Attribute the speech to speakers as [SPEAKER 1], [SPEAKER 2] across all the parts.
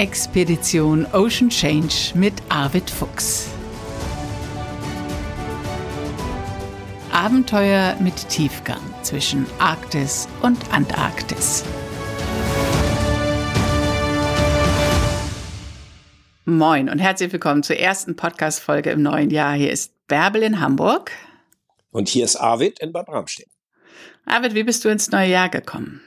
[SPEAKER 1] Expedition Ocean Change mit Arvid Fuchs. Abenteuer mit Tiefgang zwischen Arktis und Antarktis. Moin und herzlich willkommen zur ersten Podcast-Folge im neuen Jahr. Hier ist Bärbel in Hamburg.
[SPEAKER 2] Und hier ist Arvid in Bad Bramstedt.
[SPEAKER 1] Arvid, wie bist du ins neue Jahr gekommen?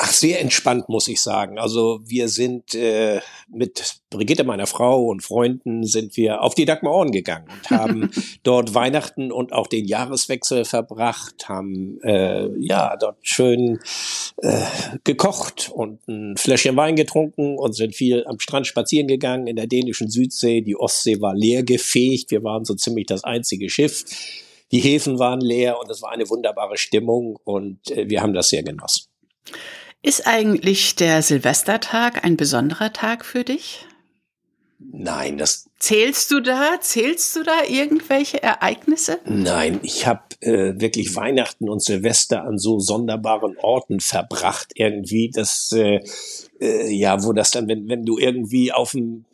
[SPEAKER 2] Ach, sehr entspannt, muss ich sagen. Also wir sind äh, mit Brigitte, meiner Frau und Freunden, sind wir auf die Dagmaroren gegangen und haben dort Weihnachten und auch den Jahreswechsel verbracht, haben äh, ja dort schön äh, gekocht und ein Fläschchen Wein getrunken und sind viel am Strand spazieren gegangen in der dänischen Südsee. Die Ostsee war leer gefegt. Wir waren so ziemlich das einzige Schiff. Die Häfen waren leer und es war eine wunderbare Stimmung und äh, wir haben das sehr genossen.
[SPEAKER 1] Ist eigentlich der Silvestertag ein besonderer Tag für dich?
[SPEAKER 2] Nein, das.
[SPEAKER 1] Zählst du da? Zählst du da irgendwelche Ereignisse?
[SPEAKER 2] Nein, ich habe äh, wirklich Weihnachten und Silvester an so sonderbaren Orten verbracht irgendwie, dass äh, äh, ja, wo das dann, wenn wenn du irgendwie auf dem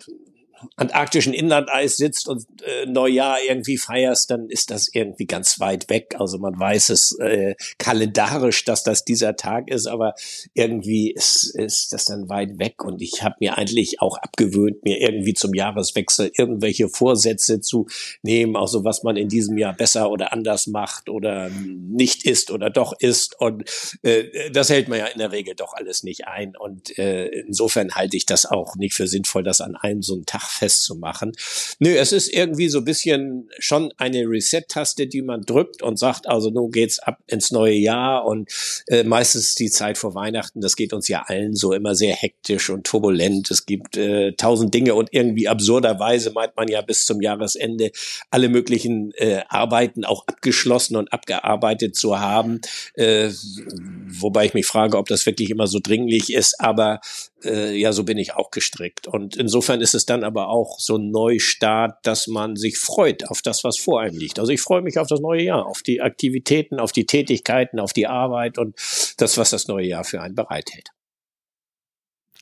[SPEAKER 2] antarktischen Inlandeis sitzt und äh, Neujahr irgendwie feierst, dann ist das irgendwie ganz weit weg. Also man weiß es äh, kalendarisch, dass das dieser Tag ist, aber irgendwie ist, ist das dann weit weg. Und ich habe mir eigentlich auch abgewöhnt, mir irgendwie zum Jahreswechsel irgendwelche Vorsätze zu nehmen, auch so was man in diesem Jahr besser oder anders macht oder nicht ist oder doch ist. Und äh, das hält man ja in der Regel doch alles nicht ein. Und äh, insofern halte ich das auch nicht für sinnvoll, das an einem so einen Tag festzumachen. Nö, es ist irgendwie so ein bisschen schon eine Reset-Taste, die man drückt und sagt, also nun geht's ab ins neue Jahr und äh, meistens die Zeit vor Weihnachten, das geht uns ja allen so immer sehr hektisch und turbulent. Es gibt äh, tausend Dinge und irgendwie absurderweise meint man ja bis zum Jahresende alle möglichen äh, Arbeiten auch abgeschlossen und abgearbeitet zu haben. Äh, wobei ich mich frage, ob das wirklich immer so dringlich ist, aber äh, ja, so bin ich auch gestrickt. Und insofern ist es dann aber auch so ein Neustart, dass man sich freut auf das, was vor einem liegt. Also ich freue mich auf das neue Jahr, auf die Aktivitäten, auf die Tätigkeiten, auf die Arbeit und das, was das neue Jahr für einen bereithält.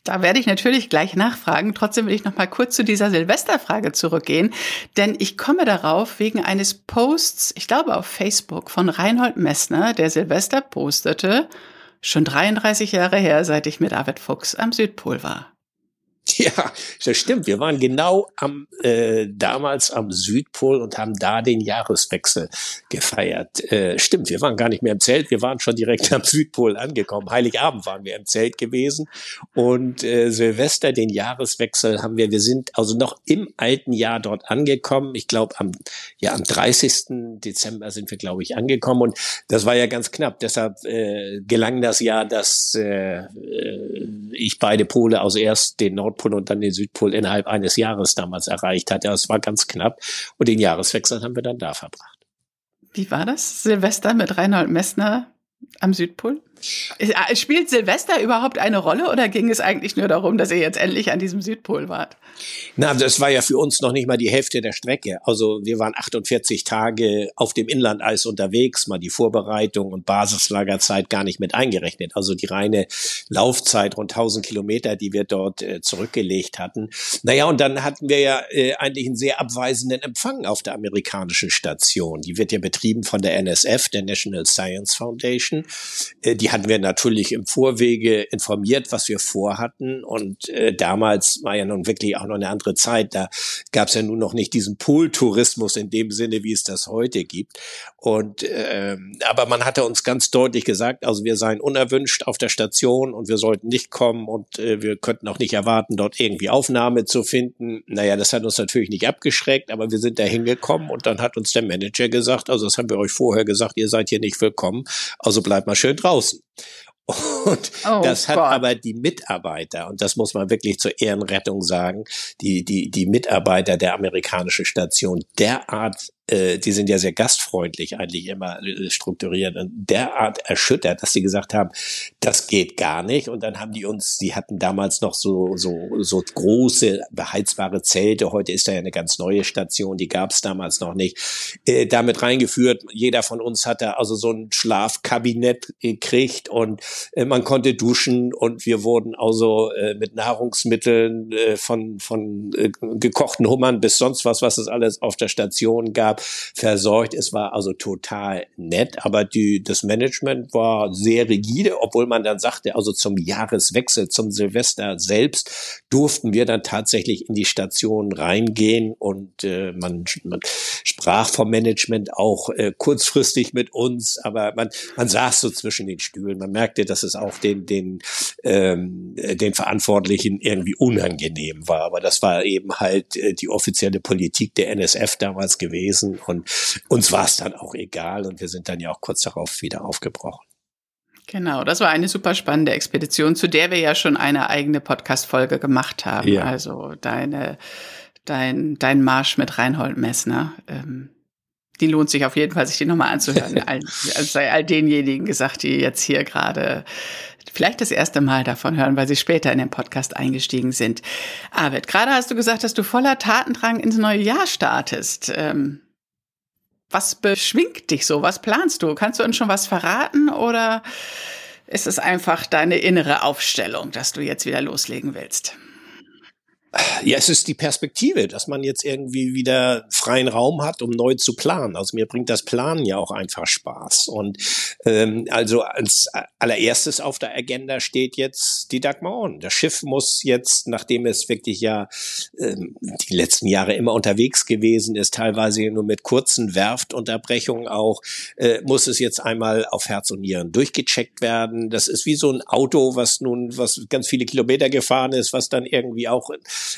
[SPEAKER 1] Da werde ich natürlich gleich nachfragen. Trotzdem will ich noch mal kurz zu dieser Silvesterfrage zurückgehen, denn ich komme darauf wegen eines Posts, ich glaube auf Facebook von Reinhold Messner, der Silvester postete, Schon 33 Jahre her, seit ich mit David Fuchs am Südpol war.
[SPEAKER 2] Ja, das stimmt. Wir waren genau am äh, damals am Südpol und haben da den Jahreswechsel gefeiert. Äh, stimmt, wir waren gar nicht mehr im Zelt, wir waren schon direkt am Südpol angekommen. Heiligabend waren wir im Zelt gewesen und äh, Silvester den Jahreswechsel haben wir. Wir sind also noch im alten Jahr dort angekommen. Ich glaube am ja am 30. Dezember sind wir glaube ich angekommen und das war ja ganz knapp. Deshalb äh, gelang das ja, dass äh, äh ich beide Pole, also erst den Nord Nordpol und dann den Südpol innerhalb eines Jahres damals erreicht hat. Ja, es war ganz knapp. Und den Jahreswechsel haben wir dann da verbracht.
[SPEAKER 1] Wie war das? Silvester mit Reinhold Messner am Südpol? Äh, spielt Silvester überhaupt eine Rolle oder ging es eigentlich nur darum, dass ihr jetzt endlich an diesem Südpol wart?
[SPEAKER 2] Na, das war ja für uns noch nicht mal die Hälfte der Strecke. Also wir waren 48 Tage auf dem Inlandeis unterwegs, mal die Vorbereitung und Basislagerzeit gar nicht mit eingerechnet. Also die reine Laufzeit rund 1000 Kilometer, die wir dort äh, zurückgelegt hatten. Naja, und dann hatten wir ja äh, eigentlich einen sehr abweisenden Empfang auf der amerikanischen Station. Die wird ja betrieben von der NSF, der National Science Foundation. Äh, die hatten wir natürlich im Vorwege informiert, was wir vorhatten. Und äh, damals war ja nun wirklich auch noch eine andere Zeit. Da gab es ja nun noch nicht diesen Poltourismus in dem Sinne, wie es das heute gibt. Und äh, aber man hatte uns ganz deutlich gesagt, also wir seien unerwünscht auf der Station und wir sollten nicht kommen und äh, wir könnten auch nicht erwarten, dort irgendwie Aufnahme zu finden. Naja, das hat uns natürlich nicht abgeschreckt, aber wir sind da hingekommen und dann hat uns der Manager gesagt, also das haben wir euch vorher gesagt, ihr seid hier nicht willkommen, also bleibt mal schön draußen. Und oh das hat Gott. aber die Mitarbeiter, und das muss man wirklich zur Ehrenrettung sagen, die, die, die Mitarbeiter der amerikanischen Station derart äh, die sind ja sehr gastfreundlich eigentlich immer äh, strukturiert und derart erschüttert, dass sie gesagt haben, das geht gar nicht. Und dann haben die uns, die hatten damals noch so, so, so große beheizbare Zelte. Heute ist da ja eine ganz neue Station, die gab es damals noch nicht. Äh, damit reingeführt, jeder von uns hatte also so ein Schlafkabinett gekriegt und äh, man konnte duschen und wir wurden also äh, mit Nahrungsmitteln äh, von, von äh, gekochten Hummern bis sonst was, was es alles auf der Station gab, versorgt. Es war also total nett, aber die, das Management war sehr rigide, obwohl man dann sagte, also zum Jahreswechsel, zum Silvester selbst durften wir dann tatsächlich in die Station reingehen und äh, man, man sprach vom Management auch äh, kurzfristig mit uns, aber man, man saß so zwischen den Stühlen. Man merkte, dass es auch den, den, ähm, den Verantwortlichen irgendwie unangenehm war. Aber das war eben halt äh, die offizielle Politik der NSF damals gewesen gewesen und uns war es dann auch egal und wir sind dann ja auch kurz darauf wieder aufgebrochen.
[SPEAKER 1] Genau, das war eine super spannende Expedition, zu der wir ja schon eine eigene Podcast-Folge gemacht haben. Ja. Also deine, dein, dein Marsch mit Reinhold Messner. Ähm, die lohnt sich auf jeden Fall, sich die nochmal anzuhören. all, also sei all denjenigen gesagt, die jetzt hier gerade vielleicht das erste Mal davon hören, weil sie später in den Podcast eingestiegen sind. Arvid, gerade hast du gesagt, dass du voller Tatendrang ins neue Jahr startest. Ähm, was beschwingt dich so? Was planst du? Kannst du uns schon was verraten oder ist es einfach deine innere Aufstellung, dass du jetzt wieder loslegen willst?
[SPEAKER 2] Ja, es ist die Perspektive, dass man jetzt irgendwie wieder freien Raum hat, um neu zu planen. Also mir bringt das Planen ja auch einfach Spaß. Und ähm, also als allererstes auf der Agenda steht jetzt die Dagmar On. Das Schiff muss jetzt, nachdem es wirklich ja ähm, die letzten Jahre immer unterwegs gewesen ist, teilweise nur mit kurzen Werftunterbrechungen auch, äh, muss es jetzt einmal auf Herz und Nieren durchgecheckt werden. Das ist wie so ein Auto, was nun, was ganz viele Kilometer gefahren ist, was dann irgendwie auch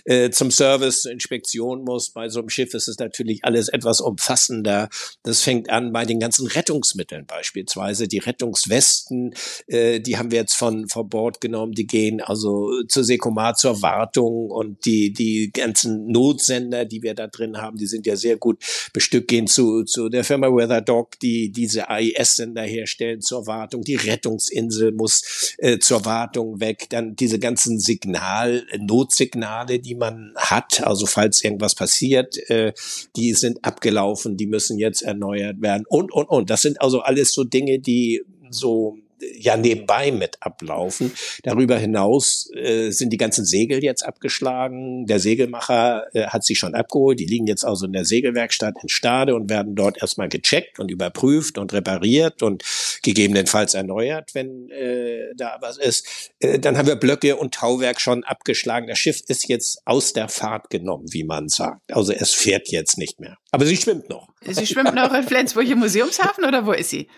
[SPEAKER 2] äh, zum Service Inspektion muss. Bei so einem Schiff ist es natürlich alles etwas umfassender. Das fängt an bei den ganzen Rettungsmitteln beispielsweise. Die Rettungswesten, äh, die haben wir jetzt von, von Bord genommen. Die gehen also zur Sekomar zur Wartung und die, die ganzen Notsender, die wir da drin haben, die sind ja sehr gut bestückt, gehen zu, zu der Firma Weather Dog, die diese AIS-Sender herstellen zur Wartung. Die Rettungsinsel muss äh, zur Wartung weg. Dann diese ganzen Signal, Notsignale, Signale, die man hat, also falls irgendwas passiert, äh, die sind abgelaufen, die müssen jetzt erneuert werden und, und, und. Das sind also alles so Dinge, die so ja nebenbei mit ablaufen. Darüber hinaus äh, sind die ganzen Segel jetzt abgeschlagen. Der Segelmacher äh, hat sie schon abgeholt. Die liegen jetzt also in der Segelwerkstatt in Stade und werden dort erstmal gecheckt und überprüft und repariert und gegebenenfalls erneuert, wenn äh, da was ist. Äh, dann haben wir Blöcke und Tauwerk schon abgeschlagen. Das Schiff ist jetzt aus der Fahrt genommen, wie man sagt. Also es fährt jetzt nicht mehr. Aber sie schwimmt noch.
[SPEAKER 1] Sie schwimmt noch in Flensburg im Museumshafen oder wo ist sie?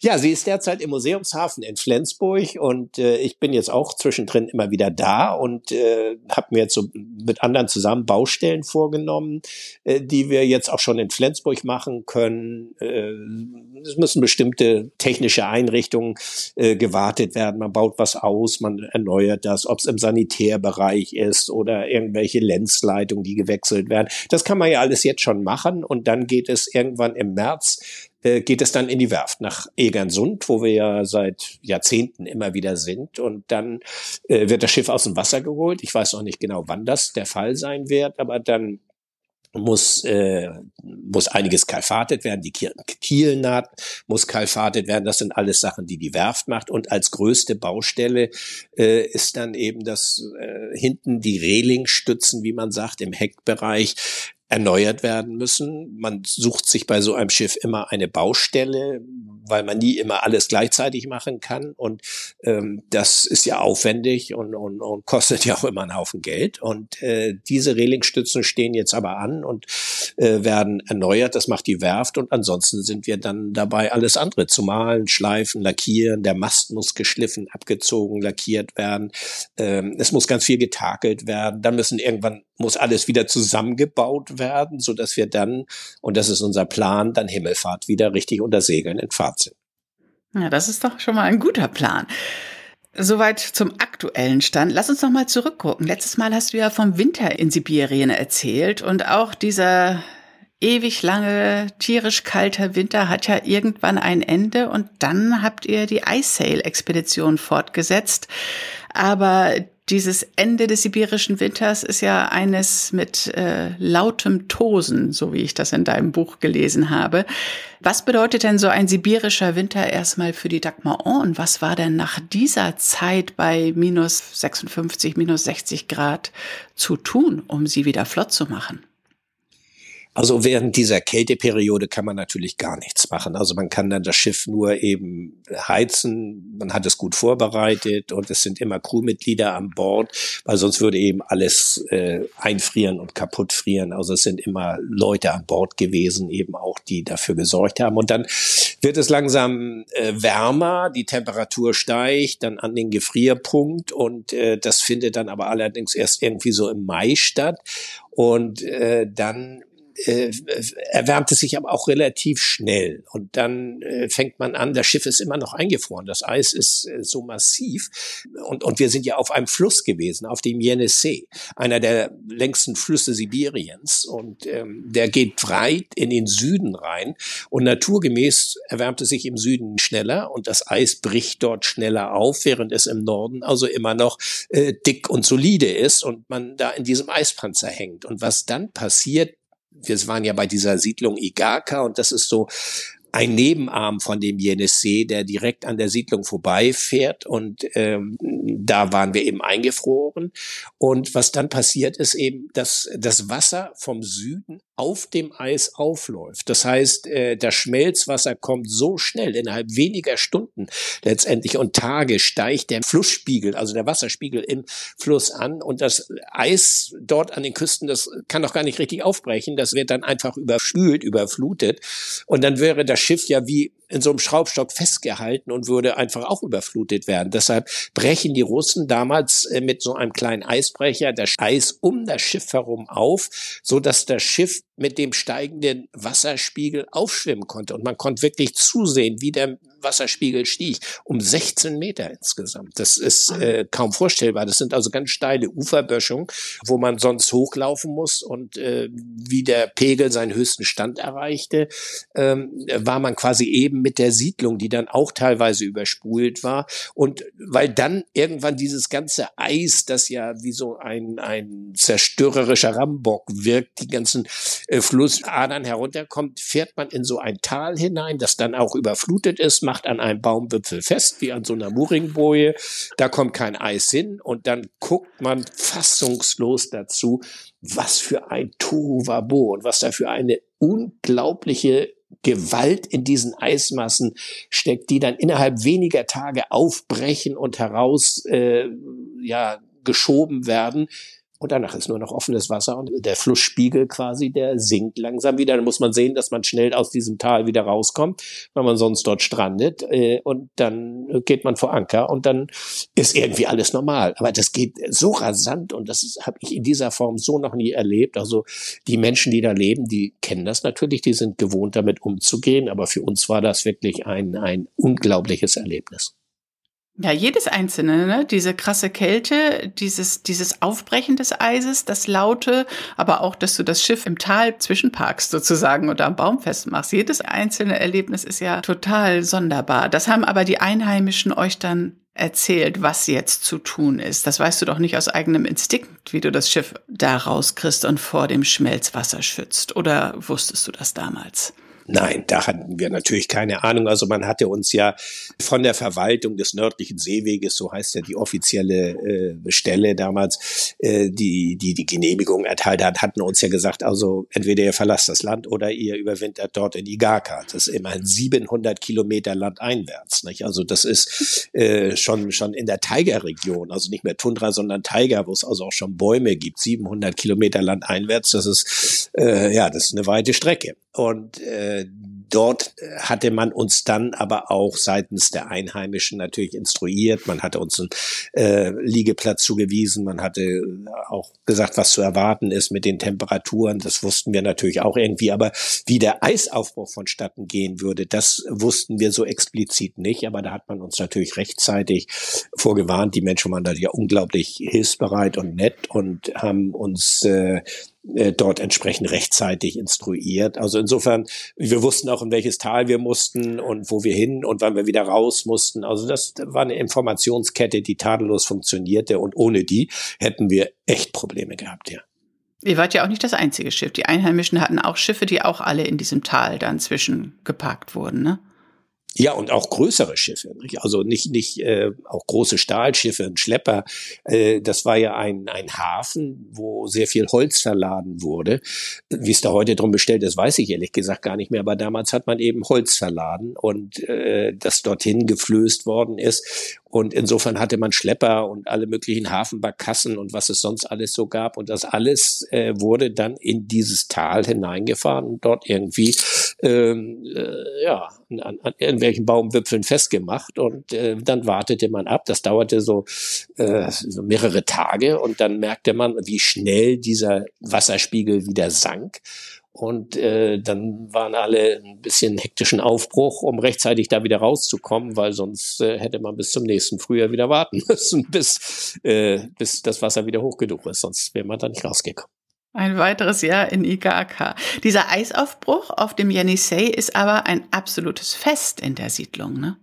[SPEAKER 2] Ja, sie ist derzeit im Museumshafen in Flensburg und äh, ich bin jetzt auch zwischendrin immer wieder da und äh, habe mir jetzt so mit anderen zusammen Baustellen vorgenommen, äh, die wir jetzt auch schon in Flensburg machen können. Äh, es müssen bestimmte technische Einrichtungen äh, gewartet werden. Man baut was aus, man erneuert das, ob es im Sanitärbereich ist oder irgendwelche Lenzleitungen, die gewechselt werden. Das kann man ja alles jetzt schon machen und dann geht es irgendwann im März äh, geht es dann in die Werft nach Egernsund, wo wir ja seit Jahrzehnten immer wieder sind. Und dann äh, wird das Schiff aus dem Wasser geholt. Ich weiß noch nicht genau, wann das der Fall sein wird, aber dann muss, äh, muss einiges kalfatet werden, die Kielnaht muss kalfatet werden, das sind alles Sachen, die die Werft macht und als größte Baustelle äh, ist dann eben das äh, hinten die Relingstützen, wie man sagt, im Heckbereich, erneuert werden müssen. Man sucht sich bei so einem Schiff immer eine Baustelle, weil man nie immer alles gleichzeitig machen kann. Und ähm, das ist ja aufwendig und, und, und kostet ja auch immer einen Haufen Geld. Und äh, diese Relingstützen stehen jetzt aber an und äh, werden erneuert. Das macht die Werft. Und ansonsten sind wir dann dabei, alles andere zu malen, schleifen, lackieren. Der Mast muss geschliffen, abgezogen, lackiert werden. Ähm, es muss ganz viel getakelt werden. Dann müssen irgendwann muss alles wieder zusammengebaut werden, so dass wir dann, und das ist unser Plan, dann Himmelfahrt wieder richtig unter Segeln in Fahrt sind.
[SPEAKER 1] Ja, das ist doch schon mal ein guter Plan. Soweit zum aktuellen Stand. Lass uns noch mal zurückgucken. Letztes Mal hast du ja vom Winter in Sibirien erzählt und auch dieser ewig lange, tierisch kalter Winter hat ja irgendwann ein Ende und dann habt ihr die Ice Sail Expedition fortgesetzt. Aber dieses Ende des sibirischen Winters ist ja eines mit äh, lautem Tosen, so wie ich das in deinem Buch gelesen habe. Was bedeutet denn so ein sibirischer Winter erstmal für die Dagmar und was war denn nach dieser Zeit bei minus 56, minus 60 Grad zu tun, um sie wieder flott zu machen?
[SPEAKER 2] Also während dieser Kälteperiode kann man natürlich gar nichts machen. Also man kann dann das Schiff nur eben heizen, man hat es gut vorbereitet und es sind immer Crewmitglieder an Bord, weil sonst würde eben alles äh, einfrieren und kaputt frieren. Also es sind immer Leute an Bord gewesen, eben auch die dafür gesorgt haben. Und dann wird es langsam äh, wärmer, die Temperatur steigt dann an den Gefrierpunkt und äh, das findet dann aber allerdings erst irgendwie so im Mai statt. Und äh, dann äh, erwärmt es sich aber auch relativ schnell. Und dann äh, fängt man an, das Schiff ist immer noch eingefroren. Das Eis ist äh, so massiv. Und, und wir sind ja auf einem Fluss gewesen, auf dem Yenisei, einer der längsten Flüsse Sibiriens. Und ähm, der geht weit in den Süden rein. Und naturgemäß erwärmt es sich im Süden schneller und das Eis bricht dort schneller auf, während es im Norden also immer noch äh, dick und solide ist und man da in diesem Eispanzer hängt. Und was dann passiert, wir waren ja bei dieser Siedlung Igaka und das ist so ein Nebenarm von dem Jenissee, der direkt an der Siedlung vorbeifährt und ähm, da waren wir eben eingefroren. Und was dann passiert ist eben, dass das Wasser vom Süden auf dem Eis aufläuft. Das heißt, äh, das Schmelzwasser kommt so schnell, innerhalb weniger Stunden letztendlich und Tage steigt der Flussspiegel, also der Wasserspiegel im Fluss an und das Eis dort an den Küsten, das kann doch gar nicht richtig aufbrechen, das wird dann einfach überspült, überflutet und dann wäre das Schiff ja wie in so einem Schraubstock festgehalten und würde einfach auch überflutet werden. Deshalb brechen die Russen damals äh, mit so einem kleinen Eisbrecher das Eis um das Schiff herum auf, so dass das Schiff mit dem steigenden Wasserspiegel aufschwimmen konnte. Und man konnte wirklich zusehen, wie der Wasserspiegel stieg. Um 16 Meter insgesamt. Das ist äh, kaum vorstellbar. Das sind also ganz steile Uferböschungen, wo man sonst hochlaufen muss. Und äh, wie der Pegel seinen höchsten Stand erreichte, ähm, war man quasi eben mit der Siedlung, die dann auch teilweise überspult war. Und weil dann irgendwann dieses ganze Eis, das ja wie so ein, ein zerstörerischer Rambock wirkt, die ganzen äh, Flussadern herunterkommt, fährt man in so ein Tal hinein, das dann auch überflutet ist, macht an einem Baumwipfel fest, wie an so einer Muringboje. Da kommt kein Eis hin und dann guckt man fassungslos dazu, was für ein Tohuwabo und was da für eine unglaubliche Gewalt in diesen Eismassen steckt, die dann innerhalb weniger Tage aufbrechen und heraus äh, ja geschoben werden. Und danach ist nur noch offenes Wasser und der Flussspiegel quasi, der sinkt langsam wieder. Dann muss man sehen, dass man schnell aus diesem Tal wieder rauskommt, weil man sonst dort strandet. Äh, und dann geht man vor Anker und dann ist irgendwie alles normal. Aber das geht so rasant und das habe ich in dieser Form so noch nie erlebt. Also die Menschen, die da leben, die kennen das natürlich, die sind gewohnt, damit umzugehen. Aber für uns war das wirklich ein, ein unglaubliches Erlebnis.
[SPEAKER 1] Ja, jedes einzelne, ne? diese krasse Kälte, dieses, dieses Aufbrechen des Eises, das Laute, aber auch, dass du das Schiff im Tal zwischenparkst sozusagen oder am Baum festmachst. Jedes einzelne Erlebnis ist ja total sonderbar. Das haben aber die Einheimischen euch dann erzählt, was jetzt zu tun ist. Das weißt du doch nicht aus eigenem Instinkt, wie du das Schiff da rauskriegst und vor dem Schmelzwasser schützt. Oder wusstest du das damals?
[SPEAKER 2] Nein, da hatten wir natürlich keine Ahnung. Also man hatte uns ja von der Verwaltung des nördlichen Seeweges, so heißt ja die offizielle äh, Stelle damals, äh, die, die die Genehmigung erteilt hat, hatten uns ja gesagt, also entweder ihr verlasst das Land oder ihr überwintert dort in Igaka. Das ist immerhin 700 Kilometer landeinwärts. Nicht? Also das ist äh, schon schon in der Tiger-Region, also nicht mehr Tundra, sondern Tiger, wo es also auch schon Bäume gibt. 700 Kilometer landeinwärts, das ist äh, ja das ist eine weite Strecke. Und äh, dort hatte man uns dann aber auch seitens der Einheimischen natürlich instruiert. Man hatte uns einen äh, Liegeplatz zugewiesen. Man hatte auch gesagt, was zu erwarten ist mit den Temperaturen. Das wussten wir natürlich auch irgendwie. Aber wie der Eisaufbruch vonstatten gehen würde, das wussten wir so explizit nicht. Aber da hat man uns natürlich rechtzeitig vorgewarnt. Die Menschen waren da ja unglaublich hilfsbereit und nett und haben uns äh, äh, dort entsprechend rechtzeitig instruiert. Also insofern, wir wussten auch, in welches Tal wir mussten und wo wir hin und wann wir wieder raus mussten. Also das war eine Informationskette, die tadellos funktionierte und ohne die hätten wir echt Probleme gehabt, ja.
[SPEAKER 1] Ihr wart ja auch nicht das einzige Schiff. Die Einheimischen hatten auch Schiffe, die auch alle in diesem Tal dann zwischengeparkt wurden, ne?
[SPEAKER 2] Ja, und auch größere Schiffe. Nicht? Also nicht, nicht äh, auch große Stahlschiffe, ein Schlepper. Äh, das war ja ein, ein Hafen, wo sehr viel Holz verladen wurde. Wie es da heute drum bestellt ist, weiß ich ehrlich gesagt gar nicht mehr. Aber damals hat man eben Holz verladen und äh, das dorthin geflößt worden ist. Und insofern hatte man Schlepper und alle möglichen Hafenbarkassen und was es sonst alles so gab. Und das alles äh, wurde dann in dieses Tal hineingefahren und dort irgendwie ähm, äh, ja, an, an irgendwelchen Baumwipfeln festgemacht. Und äh, dann wartete man ab. Das dauerte so, äh, so mehrere Tage und dann merkte man, wie schnell dieser Wasserspiegel wieder sank. Und äh, dann waren alle ein bisschen hektischen Aufbruch, um rechtzeitig da wieder rauszukommen, weil sonst äh, hätte man bis zum nächsten Frühjahr wieder warten müssen, bis, äh, bis das Wasser wieder hoch genug ist. Sonst wäre man da nicht rausgekommen.
[SPEAKER 1] Ein weiteres Jahr in Igaka. Dieser Eisaufbruch auf dem Yenisei ist aber ein absolutes Fest in der Siedlung, ne?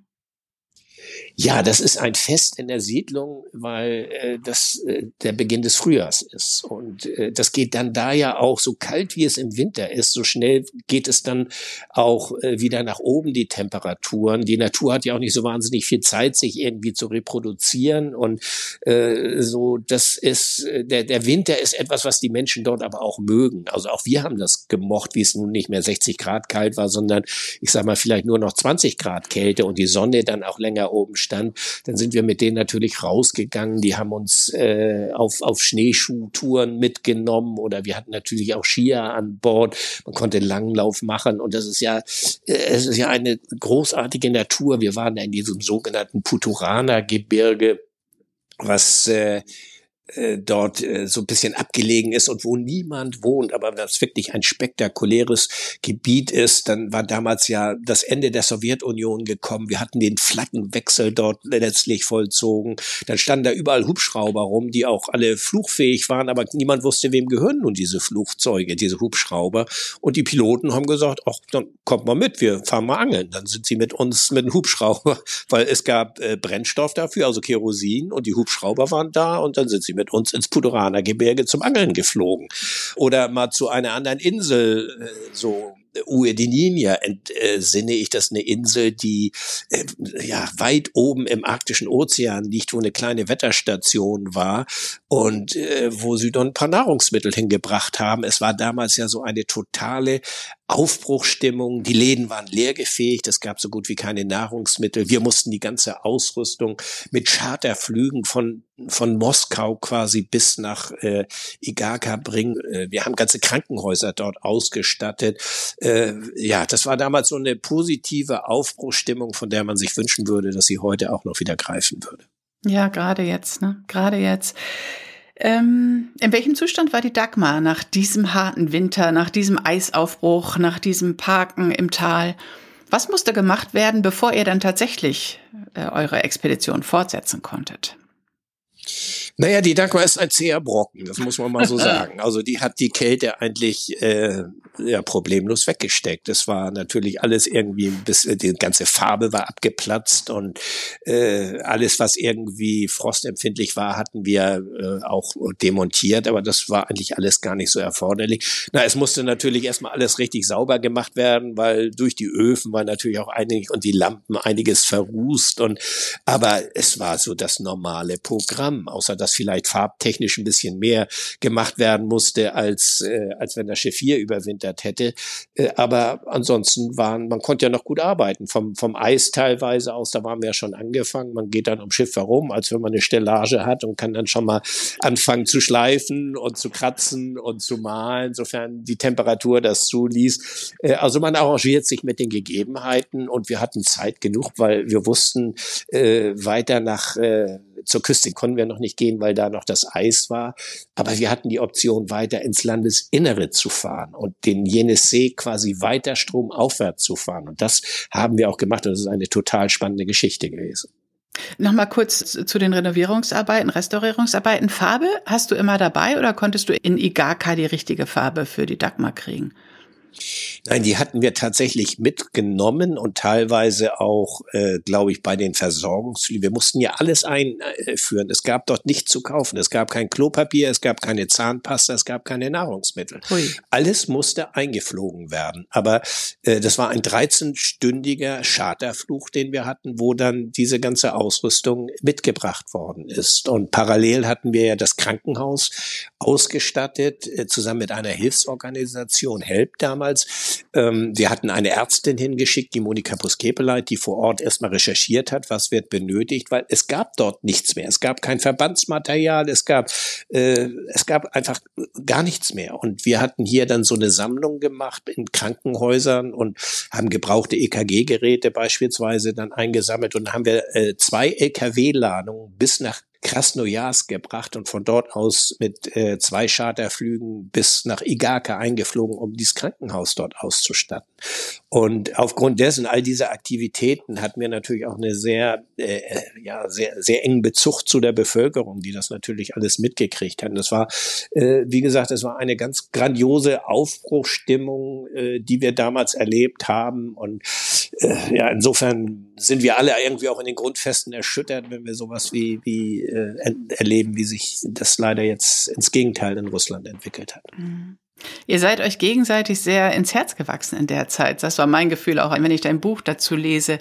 [SPEAKER 2] Ja, das ist ein Fest in der Siedlung, weil äh, das äh, der Beginn des Frühjahrs ist. Und äh, das geht dann da ja auch, so kalt wie es im Winter ist, so schnell geht es dann auch äh, wieder nach oben, die Temperaturen. Die Natur hat ja auch nicht so wahnsinnig viel Zeit, sich irgendwie zu reproduzieren. Und äh, so, das ist, äh, der, der Winter ist etwas, was die Menschen dort aber auch mögen. Also auch wir haben das gemocht, wie es nun nicht mehr 60 Grad kalt war, sondern ich sag mal vielleicht nur noch 20 Grad Kälte und die Sonne dann auch länger oben stand, dann sind wir mit denen natürlich rausgegangen. Die haben uns äh, auf, auf Schneeschuhtouren mitgenommen oder wir hatten natürlich auch Skier an Bord. Man konnte Langlauf machen und das ist ja, äh, es ist ja eine großartige Natur. Wir waren in diesem sogenannten Puturana-Gebirge, was äh, äh, dort äh, so ein bisschen abgelegen ist und wo niemand wohnt, aber das wirklich ein spektakuläres Gebiet ist, dann war damals ja das Ende der Sowjetunion gekommen. Wir hatten den Flaggenwechsel dort letztlich vollzogen. Dann standen da überall Hubschrauber rum, die auch alle flugfähig waren, aber niemand wusste, wem gehören nun diese Flugzeuge, diese Hubschrauber. Und die Piloten haben gesagt, ach, dann kommt mal mit, wir fahren mal angeln. Dann sind sie mit uns mit dem Hubschrauber, weil es gab äh, Brennstoff dafür, also Kerosin und die Hubschrauber waren da und dann sind sie mit uns ins Puderaner Gebirge zum Angeln geflogen. Oder mal zu einer anderen Insel, äh, so Uedininia entsinne ich, das eine Insel, die äh, ja weit oben im arktischen Ozean liegt, wo eine kleine Wetterstation war und äh, wo sie dann ein paar Nahrungsmittel hingebracht haben. Es war damals ja so eine totale Aufbruchstimmung. Die Läden waren leergefegt. Es gab so gut wie keine Nahrungsmittel. Wir mussten die ganze Ausrüstung mit Charterflügen von von Moskau quasi bis nach äh, Igaka bringen. Äh, wir haben ganze Krankenhäuser dort ausgestattet. Äh, ja, das war damals so eine positive Aufbruchstimmung, von der man sich wünschen würde, dass sie heute auch noch wieder greifen würde.
[SPEAKER 1] Ja, gerade jetzt, ne? Gerade jetzt. Ähm, in welchem Zustand war die Dagmar nach diesem harten Winter, nach diesem Eisaufbruch, nach diesem Parken im Tal? Was musste gemacht werden, bevor ihr dann tatsächlich äh, eure Expedition fortsetzen konntet?
[SPEAKER 2] Naja, die Dagmar ist ein zäher Brocken, das muss man mal so sagen. Also die hat die Kälte eigentlich äh, ja, problemlos weggesteckt. Es war natürlich alles irgendwie, bis, äh, die ganze Farbe war abgeplatzt und äh, alles, was irgendwie frostempfindlich war, hatten wir äh, auch demontiert, aber das war eigentlich alles gar nicht so erforderlich. Na, es musste natürlich erstmal alles richtig sauber gemacht werden, weil durch die Öfen war natürlich auch einig und die Lampen einiges verrußt und aber es war so das normale Programm, außer dass vielleicht farbtechnisch ein bisschen mehr gemacht werden musste, als, äh, als wenn das Schiff hier überwintert hätte. Äh, aber ansonsten waren, man konnte ja noch gut arbeiten. Vom, vom Eis teilweise aus, da waren wir ja schon angefangen. Man geht dann um Schiff herum, als wenn man eine Stellage hat und kann dann schon mal anfangen zu schleifen und zu kratzen und zu malen, sofern die Temperatur das zuließ. Äh, also man arrangiert sich mit den Gegebenheiten und wir hatten Zeit genug, weil wir wussten, äh, weiter nach äh, zur Küste konnten wir noch nicht gehen, weil da noch das Eis war. Aber wir hatten die Option, weiter ins Landesinnere zu fahren und den Jenissee quasi weiter stromaufwärts zu fahren. Und das haben wir auch gemacht. Und das ist eine total spannende Geschichte gewesen.
[SPEAKER 1] Nochmal kurz zu den Renovierungsarbeiten, Restaurierungsarbeiten. Farbe hast du immer dabei oder konntest du in Igaka die richtige Farbe für die Dagmar kriegen?
[SPEAKER 2] Nein, die hatten wir tatsächlich mitgenommen und teilweise auch, äh, glaube ich, bei den Versorgungslinien. Wir mussten ja alles einführen. Es gab dort nichts zu kaufen. Es gab kein Klopapier, es gab keine Zahnpasta, es gab keine Nahrungsmittel. Ui. Alles musste eingeflogen werden. Aber äh, das war ein 13-stündiger Charterfluch, den wir hatten, wo dann diese ganze Ausrüstung mitgebracht worden ist. Und parallel hatten wir ja das Krankenhaus ausgestattet, äh, zusammen mit einer Hilfsorganisation, HELP damals ähm, wir hatten eine Ärztin hingeschickt, die Monika Puskepeleit, die vor Ort erstmal recherchiert hat, was wird benötigt, weil es gab dort nichts mehr. Es gab kein Verbandsmaterial, es gab, äh, es gab einfach gar nichts mehr. Und wir hatten hier dann so eine Sammlung gemacht in Krankenhäusern und haben gebrauchte EKG-Geräte beispielsweise dann eingesammelt und haben wir äh, zwei LKW-Ladungen bis nach Krasnojarsk gebracht und von dort aus mit äh, zwei Charterflügen bis nach Igaka eingeflogen, um dieses Krankenhaus dort auszustatten. Und aufgrund dessen, all dieser Aktivitäten hatten wir natürlich auch eine sehr, äh, ja, sehr, sehr engen Bezug zu der Bevölkerung, die das natürlich alles mitgekriegt haben. Das war, äh, wie gesagt, das war eine ganz grandiose Aufbruchstimmung, äh, die wir damals erlebt haben. Und äh, ja, insofern sind wir alle irgendwie auch in den Grundfesten erschüttert, wenn wir sowas wie, wie äh, erleben, wie sich das leider jetzt ins Gegenteil in Russland entwickelt hat.
[SPEAKER 1] Mhm. Ihr seid euch gegenseitig sehr ins Herz gewachsen in der Zeit. Das war mein Gefühl, auch wenn ich dein Buch dazu lese.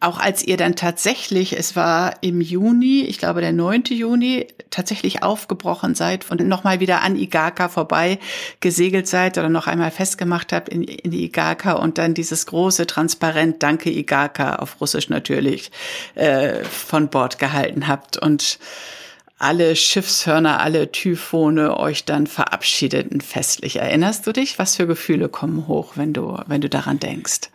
[SPEAKER 1] Auch als ihr dann tatsächlich, es war im Juni, ich glaube der 9. Juni, tatsächlich aufgebrochen seid und nochmal wieder an Igaka vorbei gesegelt seid oder noch einmal festgemacht habt in, in die Igaka und dann dieses große Transparent Danke Igaka auf Russisch natürlich äh, von Bord gehalten habt. Und alle Schiffshörner, alle Typhone euch dann verabschiedeten festlich. Erinnerst du dich? Was für Gefühle kommen hoch, wenn du, wenn du daran denkst?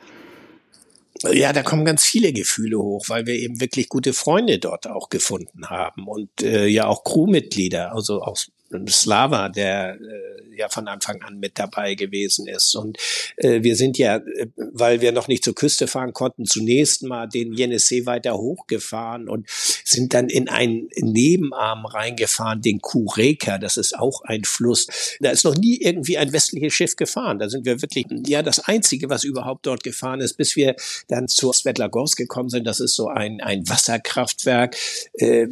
[SPEAKER 2] Ja, da kommen ganz viele Gefühle hoch, weil wir eben wirklich gute Freunde dort auch gefunden haben und äh, ja auch Crewmitglieder, also aus Slava, der äh, ja von Anfang an mit dabei gewesen ist. Und äh, wir sind ja, äh, weil wir noch nicht zur Küste fahren konnten, zunächst mal den Jenisei weiter hochgefahren und sind dann in einen Nebenarm reingefahren, den Kureka. Das ist auch ein Fluss. Da ist noch nie irgendwie ein westliches Schiff gefahren. Da sind wir wirklich, ja, das einzige, was überhaupt dort gefahren ist, bis wir dann zur Svetlagorsk gekommen sind. Das ist so ein, ein Wasserkraftwerk, äh,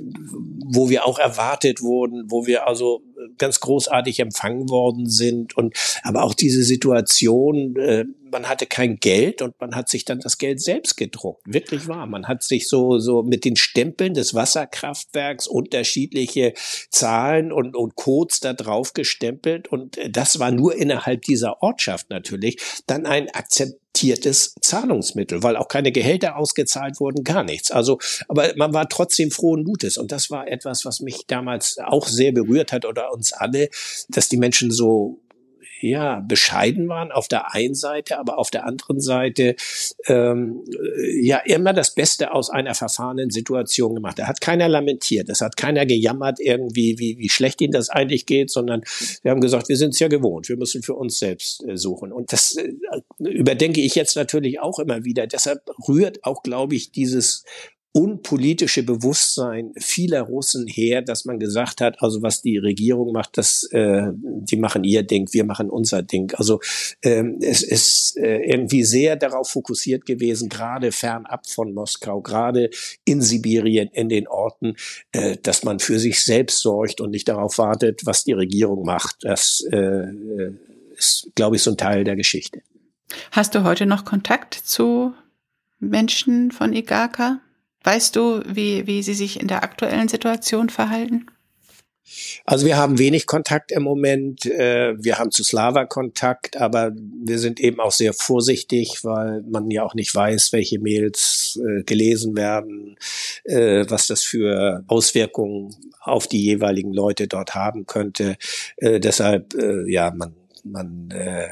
[SPEAKER 2] wo wir auch erwartet wurden, wo wir also ganz großartig empfangen worden sind. Und aber auch diese Situation, äh, man hatte kein Geld und man hat sich dann das Geld selbst gedruckt. Wirklich wahr. Man hat sich so so mit den Stempeln des Wasserkraftwerks unterschiedliche Zahlen und und Codes da drauf gestempelt und das war nur innerhalb dieser Ortschaft natürlich dann ein Akzept akzeptiertes Zahlungsmittel, weil auch keine Gehälter ausgezahlt wurden, gar nichts. Also, aber man war trotzdem frohen Mutes und das war etwas, was mich damals auch sehr berührt hat oder uns alle, dass die Menschen so ja, bescheiden waren auf der einen Seite, aber auf der anderen Seite ähm, ja immer das Beste aus einer verfahrenen Situation gemacht. Da hat keiner lamentiert, es hat keiner gejammert irgendwie, wie, wie schlecht ihnen das eigentlich geht, sondern wir haben gesagt, wir sind es ja gewohnt, wir müssen für uns selbst äh, suchen. Und das äh, überdenke ich jetzt natürlich auch immer wieder. Deshalb rührt auch, glaube ich, dieses unpolitische Bewusstsein vieler Russen her, dass man gesagt hat, also was die Regierung macht, das äh, die machen ihr Ding, wir machen unser Ding. Also ähm, es ist äh, irgendwie sehr darauf fokussiert gewesen, gerade fernab von Moskau, gerade in Sibirien, in den Orten, äh, dass man für sich selbst sorgt und nicht darauf wartet, was die Regierung macht. Das äh, ist, glaube ich, so ein Teil der Geschichte.
[SPEAKER 1] Hast du heute noch Kontakt zu Menschen von Igaka? Weißt du, wie, wie sie sich in der aktuellen Situation verhalten?
[SPEAKER 2] Also wir haben wenig Kontakt im Moment. Äh, wir haben zu Slava Kontakt, aber wir sind eben auch sehr vorsichtig, weil man ja auch nicht weiß, welche Mails äh, gelesen werden, äh, was das für Auswirkungen auf die jeweiligen Leute dort haben könnte. Deshalb, ja, man man äh,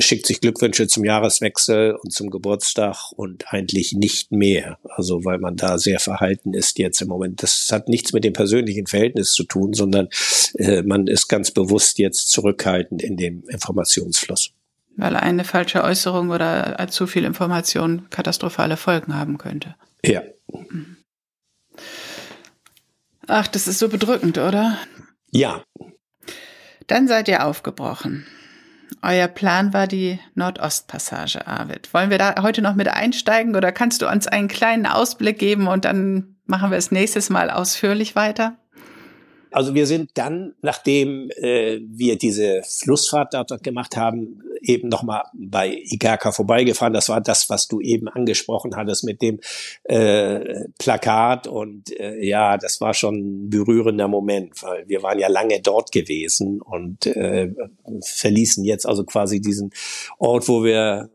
[SPEAKER 2] schickt sich Glückwünsche zum Jahreswechsel und zum Geburtstag und eigentlich nicht mehr. Also weil man da sehr verhalten ist jetzt im Moment. Das hat nichts mit dem persönlichen Verhältnis zu tun, sondern äh, man ist ganz bewusst jetzt zurückhaltend in dem Informationsfluss.
[SPEAKER 1] Weil eine falsche Äußerung oder zu viel Information katastrophale Folgen haben könnte.
[SPEAKER 2] Ja.
[SPEAKER 1] Ach, das ist so bedrückend, oder?
[SPEAKER 2] Ja.
[SPEAKER 1] Dann seid ihr aufgebrochen. Euer Plan war die Nordostpassage, Arvid. Wollen wir da heute noch mit einsteigen oder kannst du uns einen kleinen Ausblick geben und dann machen wir es nächstes Mal ausführlich weiter?
[SPEAKER 2] Also wir sind dann, nachdem äh, wir diese Flussfahrt dort gemacht haben, eben nochmal bei Igaka vorbeigefahren. Das war das, was du eben angesprochen hattest mit dem äh, Plakat. Und äh, ja, das war schon ein berührender Moment, weil wir waren ja lange dort gewesen und äh, verließen jetzt also quasi diesen Ort, wo wir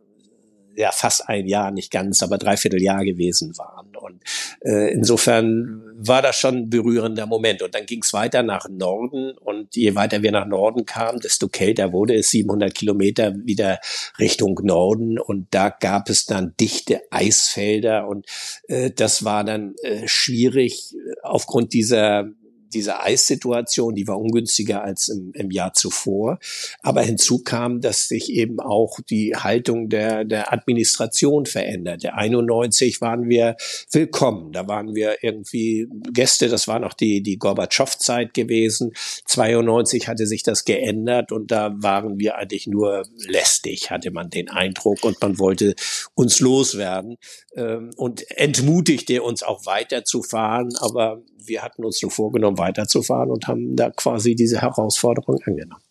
[SPEAKER 2] ja fast ein Jahr, nicht ganz, aber dreiviertel Jahr gewesen waren. Und äh, insofern war das schon ein berührender Moment. Und dann ging es weiter nach Norden und je weiter wir nach Norden kamen, desto kälter wurde es, 700 Kilometer wieder Richtung Norden und da gab es dann dichte Eisfelder und äh, das war dann äh, schwierig aufgrund dieser diese Eissituation, die war ungünstiger als im, im Jahr zuvor. Aber hinzu kam, dass sich eben auch die Haltung der, der Administration verändert. Der 91 waren wir willkommen. Da waren wir irgendwie Gäste. Das war noch die, die Gorbatschow-Zeit gewesen. 92 hatte sich das geändert und da waren wir eigentlich nur lästig, hatte man den Eindruck und man wollte uns loswerden ähm, und entmutigte uns auch weiterzufahren. Aber wir hatten uns nur vorgenommen, weiterzufahren und haben da quasi diese Herausforderung angenommen.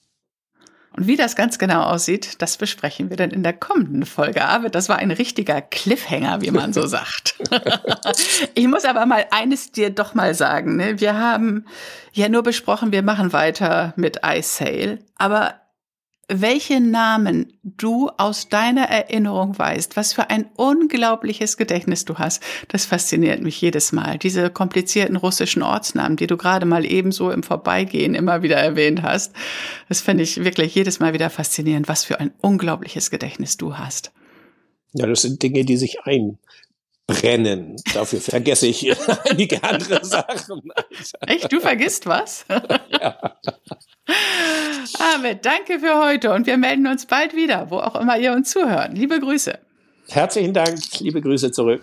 [SPEAKER 1] Und wie das ganz genau aussieht, das besprechen wir dann in der kommenden Folge. Aber das war ein richtiger Cliffhanger, wie man so sagt. ich muss aber mal eines dir doch mal sagen. Ne? Wir haben ja nur besprochen, wir machen weiter mit iSail. Aber welche Namen du aus deiner Erinnerung weißt, was für ein unglaubliches Gedächtnis du hast, das fasziniert mich jedes Mal. Diese komplizierten russischen Ortsnamen, die du gerade mal ebenso im Vorbeigehen immer wieder erwähnt hast, das finde ich wirklich jedes Mal wieder faszinierend, was für ein unglaubliches Gedächtnis du hast.
[SPEAKER 2] Ja, das sind Dinge, die sich einbrennen. Dafür vergesse ich einige andere Sachen.
[SPEAKER 1] Echt? Du vergisst was? ja. Ahmed, danke für heute und wir melden uns bald wieder, wo auch immer ihr uns zuhört. Liebe Grüße.
[SPEAKER 2] Herzlichen Dank, liebe Grüße zurück.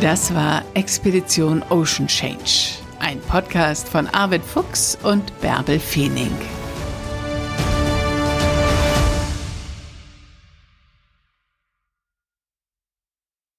[SPEAKER 1] Das war Expedition Ocean Change, ein Podcast von Arvid Fuchs und Bärbel Feening.